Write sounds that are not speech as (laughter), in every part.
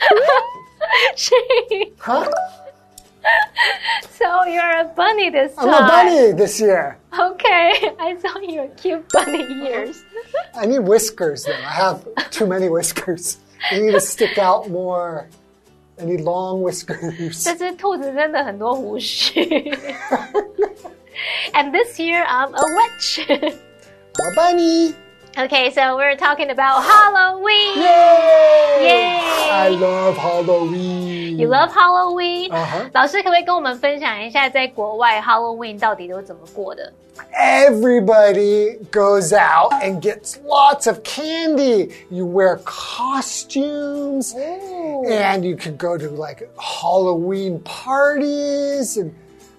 (laughs) she. Huh? So you're a bunny this time. I'm a bunny this year. Okay, (laughs) I saw your cute bunny ears. I need whiskers though. I have too many whiskers. I need to stick out more. I need long whiskers. (laughs) and this year I'm a witch. A bunny. okay, so we're talking about Halloween. Yay! Yay! I love Halloween. You love Halloween？、 Uh-huh. 老师可不可以跟我们分享一下，在国外 Halloween 到底都怎么过的？ Everybody goes out and gets lots of candy. You wear costumes. And you can go to like Halloween parties and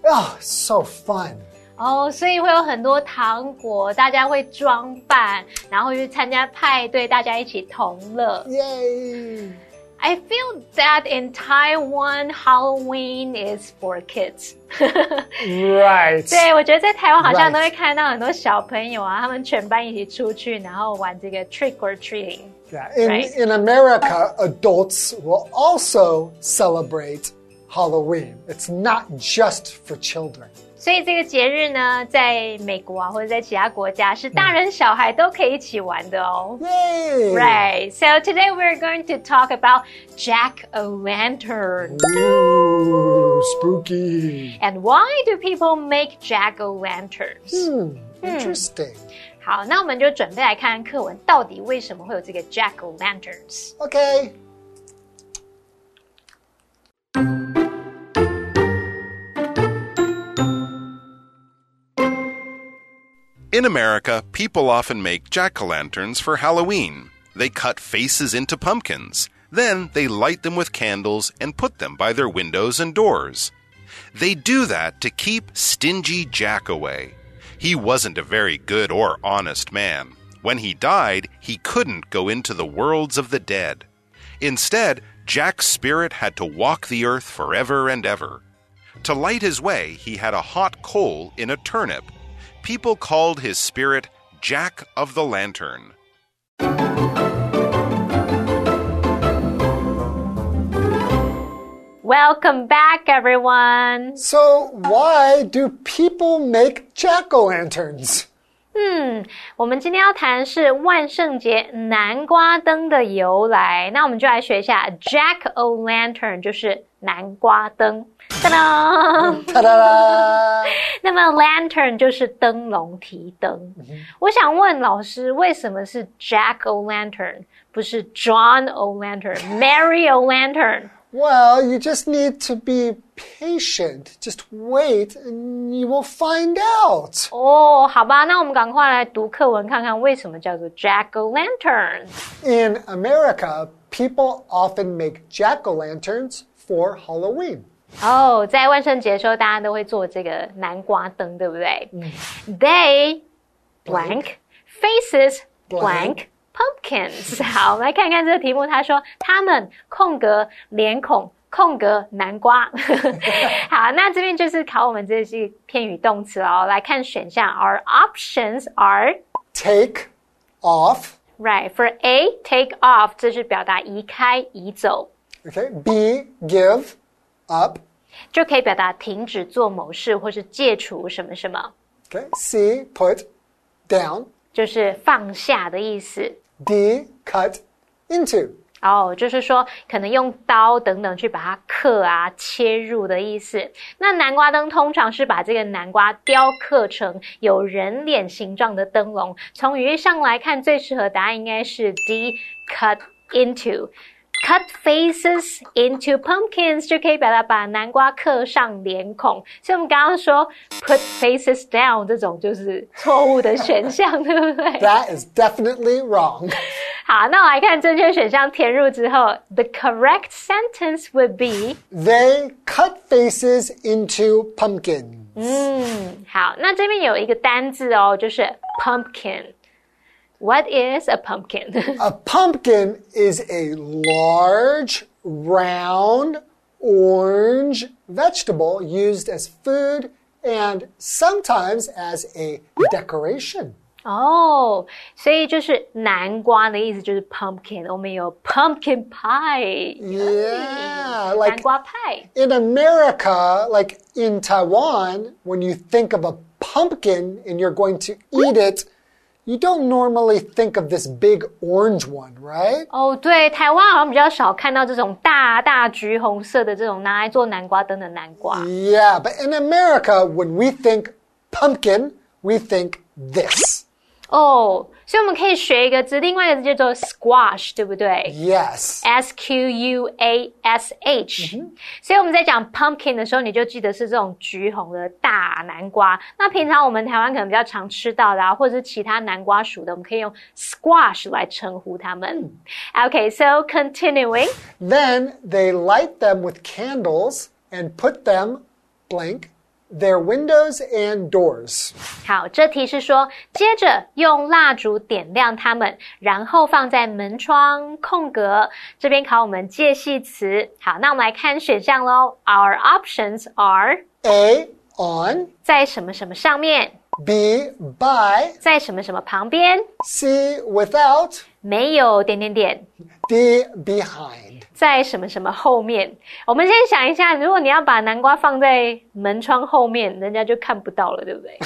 oh, so fun. 哦，所以会有很多糖果，大家会装扮，然后去参加派对，大家一起同乐。 Yay! I feel that in Taiwan, Halloween is for kids. Right. (laughs) 对，我觉得在台湾好像 Right. 都会看到很多小朋友啊，他们全班一起出去，然后玩这个 trick or treating。 Yeah. In, Right. in America, adults will also celebrate Halloween. It's not just for children. 所以这个节日呢，在美国啊，或者在其他国家，是大人小孩都可以一起玩的哦。Yay! Right. So today we're going to talk about Jack o' Lantern. Ooh, spooky. And why do people make Jack o' lanterns? Hmm, interesting. 好，那我们就准备来看看课文，到底为什么会有这个 Jack o' lanterns？Okay. In America, people often make jack o' lanterns for Halloween. They cut faces into pumpkins. Then they light them with candles and put them by their windows and doors. They do that to keep stingy Jack away. He wasn't a very good or honest man. When he died, he couldn't go into the worlds of the dead. Instead, Jack's spirit had to walk the earth forever and ever. To light his way, he had a hot coal in a turnip People called his spirit Jack of the Lantern. Welcome back, everyone. So, why do people make jack o' lanterns? 嗯，我们今天要谈的是万圣节南瓜灯的由来。那我们就来学一下 Jack o' Lantern，就是 南瓜灯。当当。 Ta da! 那么 (laughs) (laughs) lantern 就是灯笼提灯。我想问老师，为什么是 Jack o' Lantern，不是 John o' Lantern、Mary o' Lantern？ Well, you just need to be patient. Just wait and you will find out. 哦，好吧，那我们赶快来读课文，看看为什么叫做 Jack o' Lantern。 In America, people often make jack o' lanterns for Halloween. 哦，在万圣节的时候，大家都会做这个南瓜灯，对不对？They blank faces blank pumpkins。好，我们来看看这个题目，他说他们空格脸孔。空格南瓜，好，那这边就是考我们这些片语动词哦。来看选项，Our (laughs) options are Take off. right for A take off，这是表达移开、移走， Okay. B, give up. 就可以表达停止做某事或是戒除什么什么。Okay. C, put down. 就是放下的意思。D, cut into. 哦，就是说可能用刀等等去把它刻啊、切入的意思。那南瓜灯通常是把这个南瓜雕刻成有人脸形状的灯笼。从语义上来看，最适合答案应该是 D，cut into。Cut faces into pumpkins 就可以表达把南瓜刻上脸孔。所以我们刚刚说 put faces down 这种就是错误的选项，对不对？ That (laughs) is definitely wrong. 好，那我来看正确选项填入之后，the correct sentence would be， They cut faces into pumpkins. 嗯，好，那这边有一个单字哦，就是 pumpkin。 What is a pumpkin？ A pumpkin is a large, round, orange vegetable used as food and sometimes as a decoration. 哦，所以就是南瓜的意思就是 pumpkin，我们有 pumpkin pie， Yeah, 南 like 瓜派。 in America, like in Taiwan, when you think of a pumpkin and you're going to eat it, you don't normally think of this big orange one, right? 哦，对，台湾好像比较少看到这种大大橘红色的这种拿来做南瓜灯的南瓜。 Yeah, but in America, when we think pumpkin, we think this. 哦， 所以我们可以学一个字，另外一个字叫做 squash，对不对 Yes. S Q U A S H，、所以我们在讲 pumpkin 的时候，你就记得是这种橘红的大南瓜。那平常我们台湾可能比较常吃到的、啊，或者是其他南瓜属的，我们可以用 squash 来称呼它们。OK，so、continuing， Then they light them with candles and put them blank their windows and doors. 好，这题是说，接着用蜡烛点亮它们，然后放在门窗空格。这边考我们介系词。好，那我们来看选项喽。Our options are A on, 在什么什么上面， B by, 在什么什么旁边， C without, 没有点点点， D behind. 在什么什么后面。我们先想一下，如果你要把南瓜放在门窗后面，人家就看不到了，对不对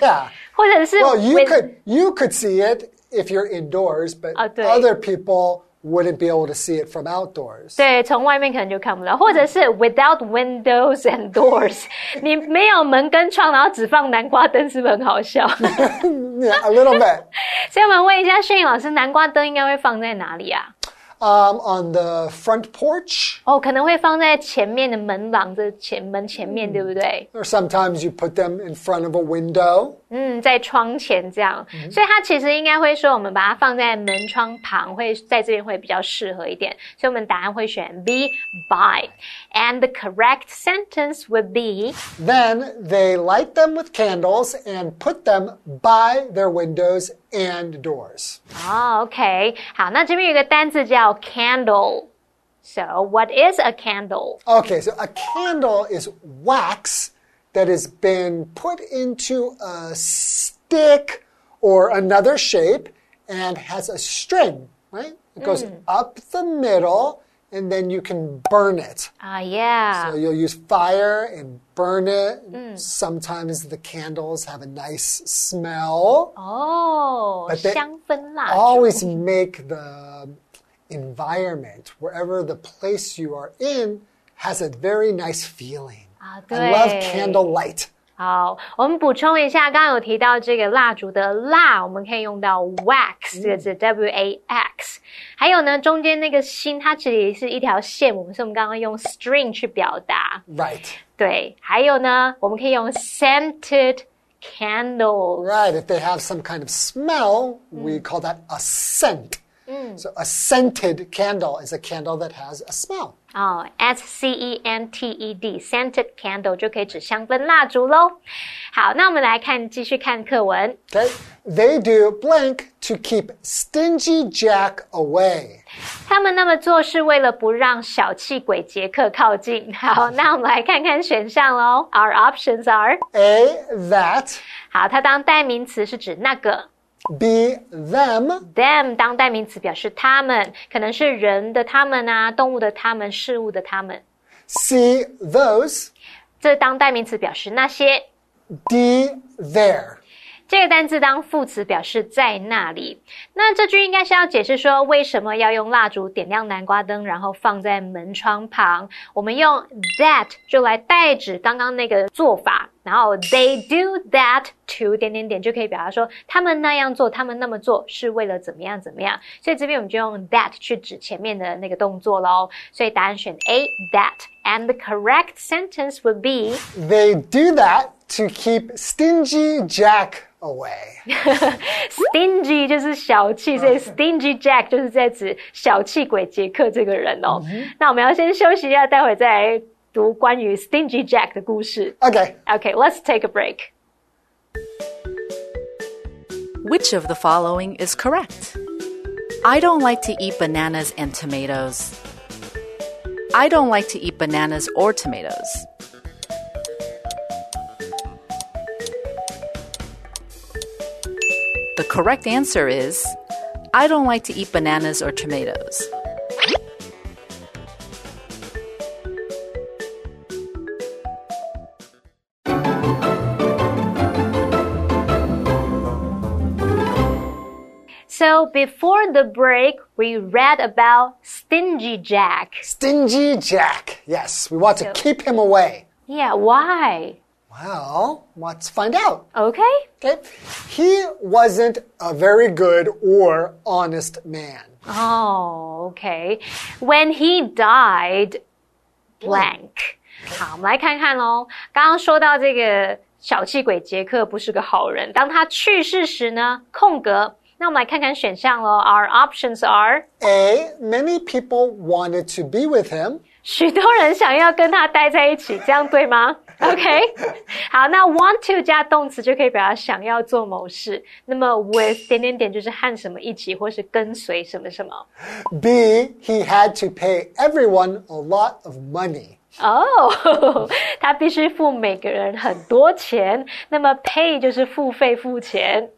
？yeah. 或者是 Well, you could you could see it if you're indoors, but 啊，对。other people wouldn't be able to see it from outdoors. 对，从外面可能就看不到，或者是 without windows and doors，你没有门跟窗，然后只放南瓜灯，是不是很好笑？Yeah, a little bit. 所以我们问一下训颖老师，南瓜灯应该会放在哪里啊？Um, on the front porch, 哦，可能会放在前面的门廊的前门前面，对不对？ or sometimes you put them in front of a window. 嗯，在窗前这样，所以它其实应该会说，我们把它放在门窗旁，会在这边会比较适合一点。所以我们答案会选 B by。And the correct sentence would be Then they light them with candles and put them by their windows and doors. 哦、o k 好，那这边有一个单字叫 candle。So what is a candle？ Okay, so a candle is wax that has been put into a stick or another shape and has a string, right? It goes mm. up the middle and then you can burn it. Ah, uh, yeah. So you'll use fire and burn it. Mm. Sometimes the candles have a nice smell. Oh, but they always make the environment, wherever the place you are in, has a very nice feeling. 啊， I love 对。 candle light. 好，我们补充一下，刚刚有提到这个蜡烛的蜡，我们可以用到 wax 这个字、w a x。还有呢，中间那个心，它其实是一条线，我们是我们刚刚用 string 去表达。 Right. 对，还有呢，我们可以用 scented candles。 Right. If they have some kind of smell, we call that a scent. So a scented candle is a candle that has a smell. 哦，S C E N T E D，scented candle 就可以指香氛蜡烛喽。好，那我们来看，继续看课文。 Okay. They do blank to keep stingy Jack away. 他们那么做是为了不让小气鬼杰克靠近。好，那我们来看看选项喽。Our options (laughs) are， A, that. 好，它当代名词是指那个。 B, them. Them 当代名词表示他们，可能是人的他们啊，动物的他们，事物的他们。see those. 这当代名词表示那些。D, there. 这个单字当副词表示在那里。那这句应该是要解释说为什么要用蜡烛点亮南瓜灯，然后放在门窗旁。我们用 that 就来代指刚刚那个做法，然后 they do that to 点点点就可以表达说他们那样做，他们那么做是为了怎么样怎么样。所以这边我们就用 that 去指前面的那个动作喽。所以答案选 A that。And the correct sentence would be They do that to keep stingy Jack away. Stingy 就是小气，所以 Stingy Jack 就是在指小气鬼杰克这个人哦。那我们要先休息一下，待会再来读关于 Stingy Jack 的故事。 Okay. Okay, let's take a break. Which of the following is correct? I don't like to eat bananas and tomatoes. I don't like to eat bananas or tomatoes. The correct answer is I don't like to eat bananas or tomatoes. So before the break, we read about Stingy Jack. Stingy Jack. Yes, we want to So- keep him away. Yeah, why? Well, let's find out. Okay. Okay. He wasn't a very good or honest man. Oh, okay. When he died, blank. 好，我们来看看喽。刚刚说到这个小气鬼杰克不是个好人，当他去世时呢，空格。 那我们来看看选项喽。Our options are A. Many people wanted to be with him. (laughs) 许多人想要跟他待在一起，这样对吗？OK，好，那 (laughs) want to 加动词就可以表达想要做某事。那么 with 点点点就是和什么一起，或是跟随什么什么。 B. He had to pay everyone a lot of money. 哦，(laughs) 他必须付每个人很多钱。那么 pay 就是付费付钱。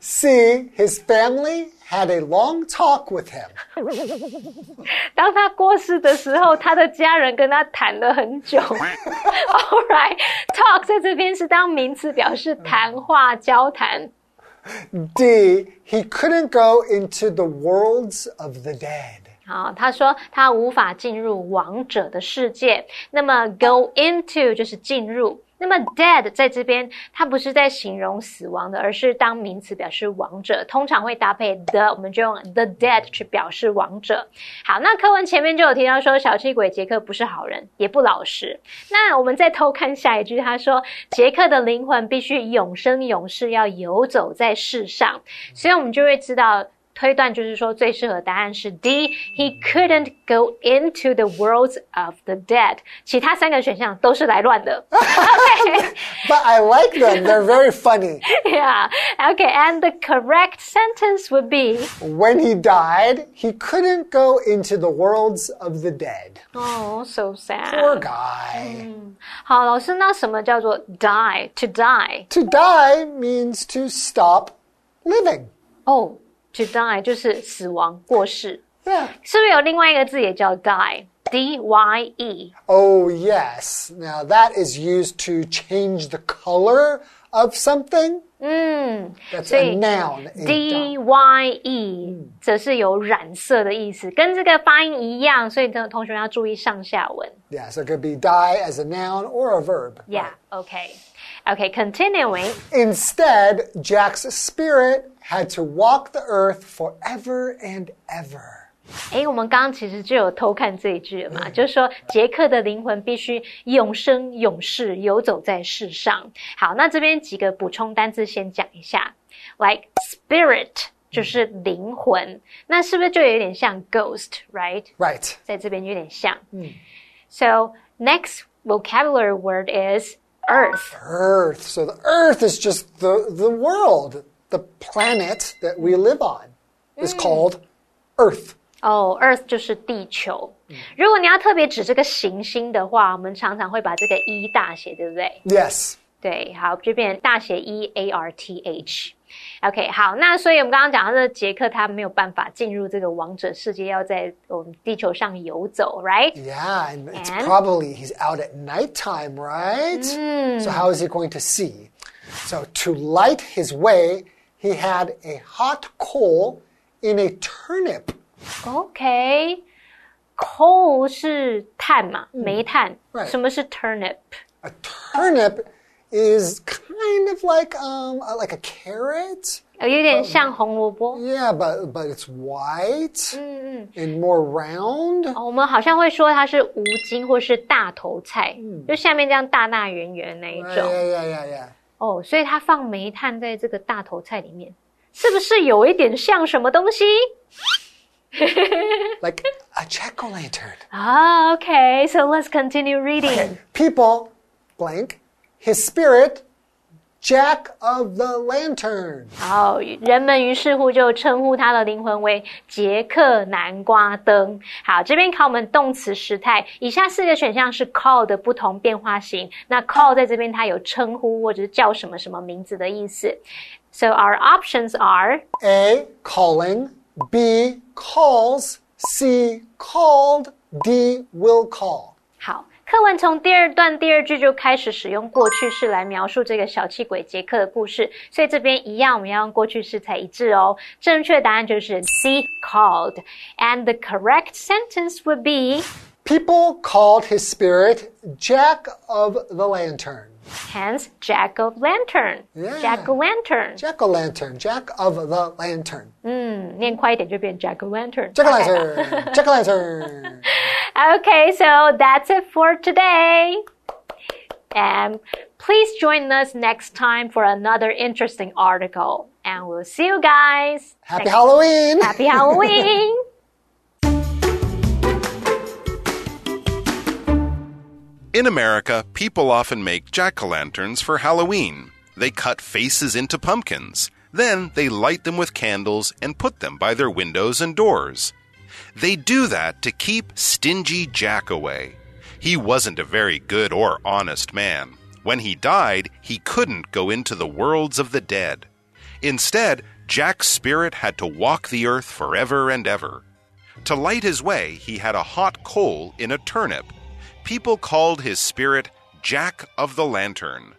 C. His family had a long talk with him. (laughs) 当他过世的时候，他的家人跟他谈了很久。All (laughs) right，talk 在这边是当名词，表示谈话、交谈。 D. He couldn't go into the worlds of the dead. 好，他说他无法进入王者的世界。那么 go into 就是进入。 那么 dead 在这边，它不是在形容死亡的，而是当名词表示王者，通常会搭配 the，我们就用 the dead 去表示王者。好，那课文前面就有提到说，小气鬼杰克不是好人，也不老实。那我们再偷看下一句，他说杰克的灵魂必须永生永世，要游走在世上，所以我们就会知道。推断就是说，最适合答案是 D。He couldn't go into the worlds of the dead。其他三个选项都是来乱的。OK， (laughs) But I like them. They're very funny. (laughs) yeah. OK, and the correct sentence would be When he died, he couldn't go into the worlds of the dead. Oh, so Poor sad. guy. 好，老师，那什么叫做 die? To die? To die means to stop living. 哦、 t o die 就是死亡、过世， Yeah. 是不是有另外一个字也叫 die？D Y E。 Oh, yes. Now that is used to change the color of something. 嗯， That's 所 a 以 noun. a D dye. Y E 则是有染色的意思，跟这个发音一样，所以呢，同学要注意上下文。 Yeah, so it could be die as a noun or a verb. Yeah, okay, okay. Continuing. Instead, Jack's spirit had to walk the earth forever and ever. 诶，我们刚刚其实就有偷看这一句了嘛，就是说杰克的灵魂必须永生永世，游走在世上。好，那这边几个补充单字先讲一下，like spirit 就是灵魂，那是不是就有点像 ghost，right？ Right. 在这边有点像。So next vocabulary word is earth. Earth. So the earth is just the, the world. The planet that we live on is called Earth. 哦、e a r t h 就是地球。如果你要特别指这个行星的话，我们常常会把这个 E 大写，对不对？ Yes. 对，好，这边大写 E A R T H。OK，好，那所以我们刚刚讲到，这杰克他没有办法进入这个王者世界，要在我们地球上游走，right？ Yeah, and it's And? probably he's out at nighttime, right? So how is he going to see? So to light his way, he had a hot coal in a turnip. OK，coal 是碳嘛，煤炭。 Right 什么是 turnip？ A turnip is kind of like um uh, like a carrot. 呃有点像红萝卜。 Yeah, but but it's white and more round. 哦我们好像会说它是无茎或是大头菜，就下面这样大大圆圆那一 Yeah, 种。 yeah, yeah, yeah, yeah. 哦，所以它放煤炭在这个大头菜里面，是不是有一点像什么东西？Like a jack o' lantern. 啊，OK，so let's continue reading. People blank his spirit, Jack of the Lantern. 好，人们于是乎就称呼他的灵魂为杰克南瓜灯。好，这边考我们动词时态，以下四个选项是 call 的不同变化型。那 call 在这边它有称呼或者是叫什么什么名字的意思。 So our options are A. Calling. B. Calls. C. Called. D. Will call. 好。 课文从第二段第二句就开始使用过去式来描述这个小气鬼杰克的故事，所以这边一样，我们要用过去式才一致哦。正确答案就是 C called, and the correct sentence would be People called his spirit Jack of the Lantern. Hence, Jack of Lantern. Yeah. Jack o' Lantern. Jack o' lantern. Jack of the lantern. 嗯，念快一点就变 Jack o' Lantern. Jack o' lantern. Jack o' lantern. Okay, so that's it for today. And please join us next time for another interesting article. And we'll see you guys. Happy next- Halloween. Happy Halloween. (laughs) In America, people often make jack o' lanterns for Halloween. They cut faces into pumpkins. Then they light them with candles and put them by their windows and doors. They do that to keep stingy Jack away. He wasn't a very good or honest man. When he died, he couldn't go into the worlds of the dead. Instead, Jack's spirit had to walk the earth forever and ever. To light his way, he had a hot coal in a turnip. People called his spirit Jack of the Lantern.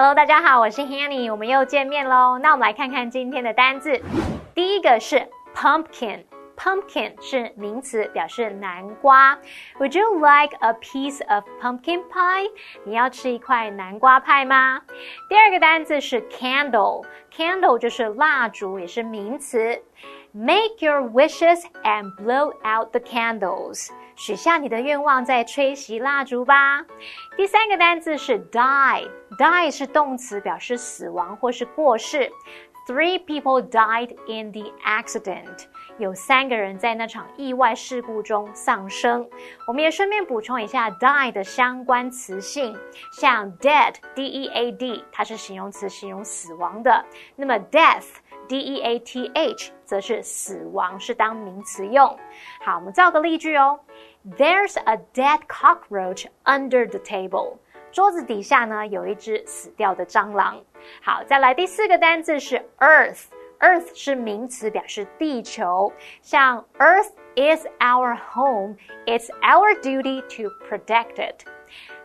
Hello，大家好，我是 Hanny，我们又见面喽。那我们来看看今天的单字，第一个是 pumpkin。Pumpkin 是名词，表示南瓜。Would you like a piece of pumpkin pie？你要吃一块南瓜派吗？第二个单字是 candle，candle 就是蜡烛，也是名词。Make your wishes and blow out the candles。许下你的愿望，再吹熄蜡烛吧。第三个单字是 die，die 是动词，表示死亡或是过世。Three people died in the accident。有三个人在那场意外事故中丧生。我们也顺便补充一下 die 的相关词性，像 dead，d e a d，它是形容词，形容死亡的。那么 death D E A T H 则是死亡，是当名词用。好，我们造个例句哦。There's a dead cockroach under the table。桌子底下呢有一只死掉的蟑螂。好，再来第四个单字是 earth。Earth 是名词，表示地球。像 Earth is our home, it's our duty to protect it。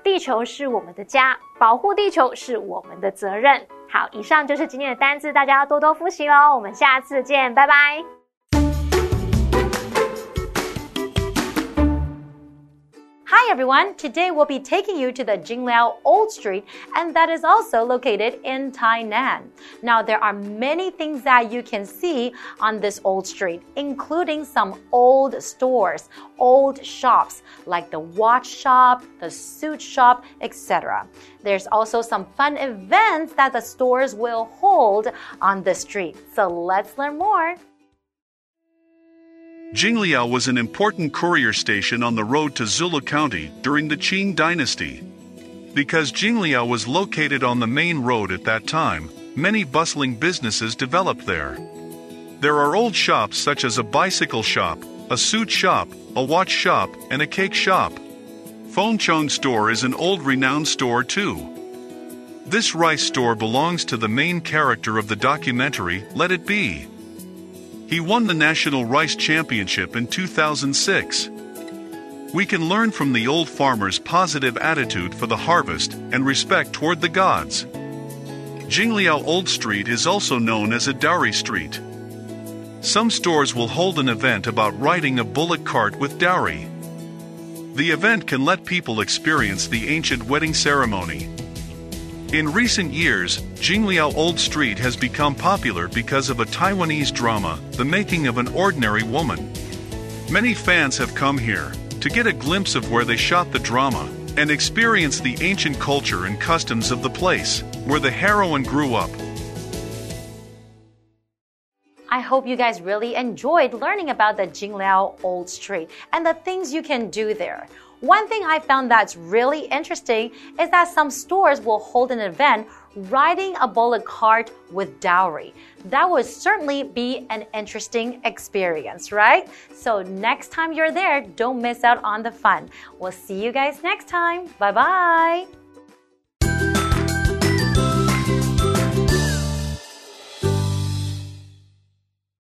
地球是我们的家，保护地球是我们的责任。好，以上就是今天的单字，大家要多多复习喽。我们下次见，拜拜。Hi everyone! Today we'll be taking you to the Jingliao Old Street, and that is also located in Tainan. Now, there are many things that you can see on this old street, including some old stores, old shops, like the watch shop, the suit shop, etc. There's also some fun events that the stores will hold on the street. So let's learn more. Jingliao was an important courier station on the road to Zhuluo County during the Qing dynasty. Because Jingliao was located on the main road at that time, many bustling businesses developed there. There are old shops such as a bicycle shop, a suit shop, a watch shop, and a cake shop. Fengchong store is an old renowned store too. This rice store belongs to the main character of the documentary Let It Be. He won the National Rice Championship in 2006. We can learn from the old farmer's positive attitude for the harvest and respect toward the gods. Jingliao Old Street is also known as a dowry street. Some stores will hold an event about riding a bullock cart with dowry. The event can let people experience the ancient wedding ceremony. In recent years, Jingliao Old Street has become popular because of a Taiwanese drama, The Making of an Ordinary Woman. Many fans have come here to get a glimpse of where they shot the drama and experience the ancient culture and customs of the place where the heroine grew up. I hope you guys really enjoyed learning about the Jingliao Old Street and the things you can do there. One thing I found that's really interesting is that some stores will hold an event riding a bullock cart with dowry. That would certainly be an interesting experience, right? So next time you're there, don't miss out on the fun. We'll see you guys next time. Bye bye.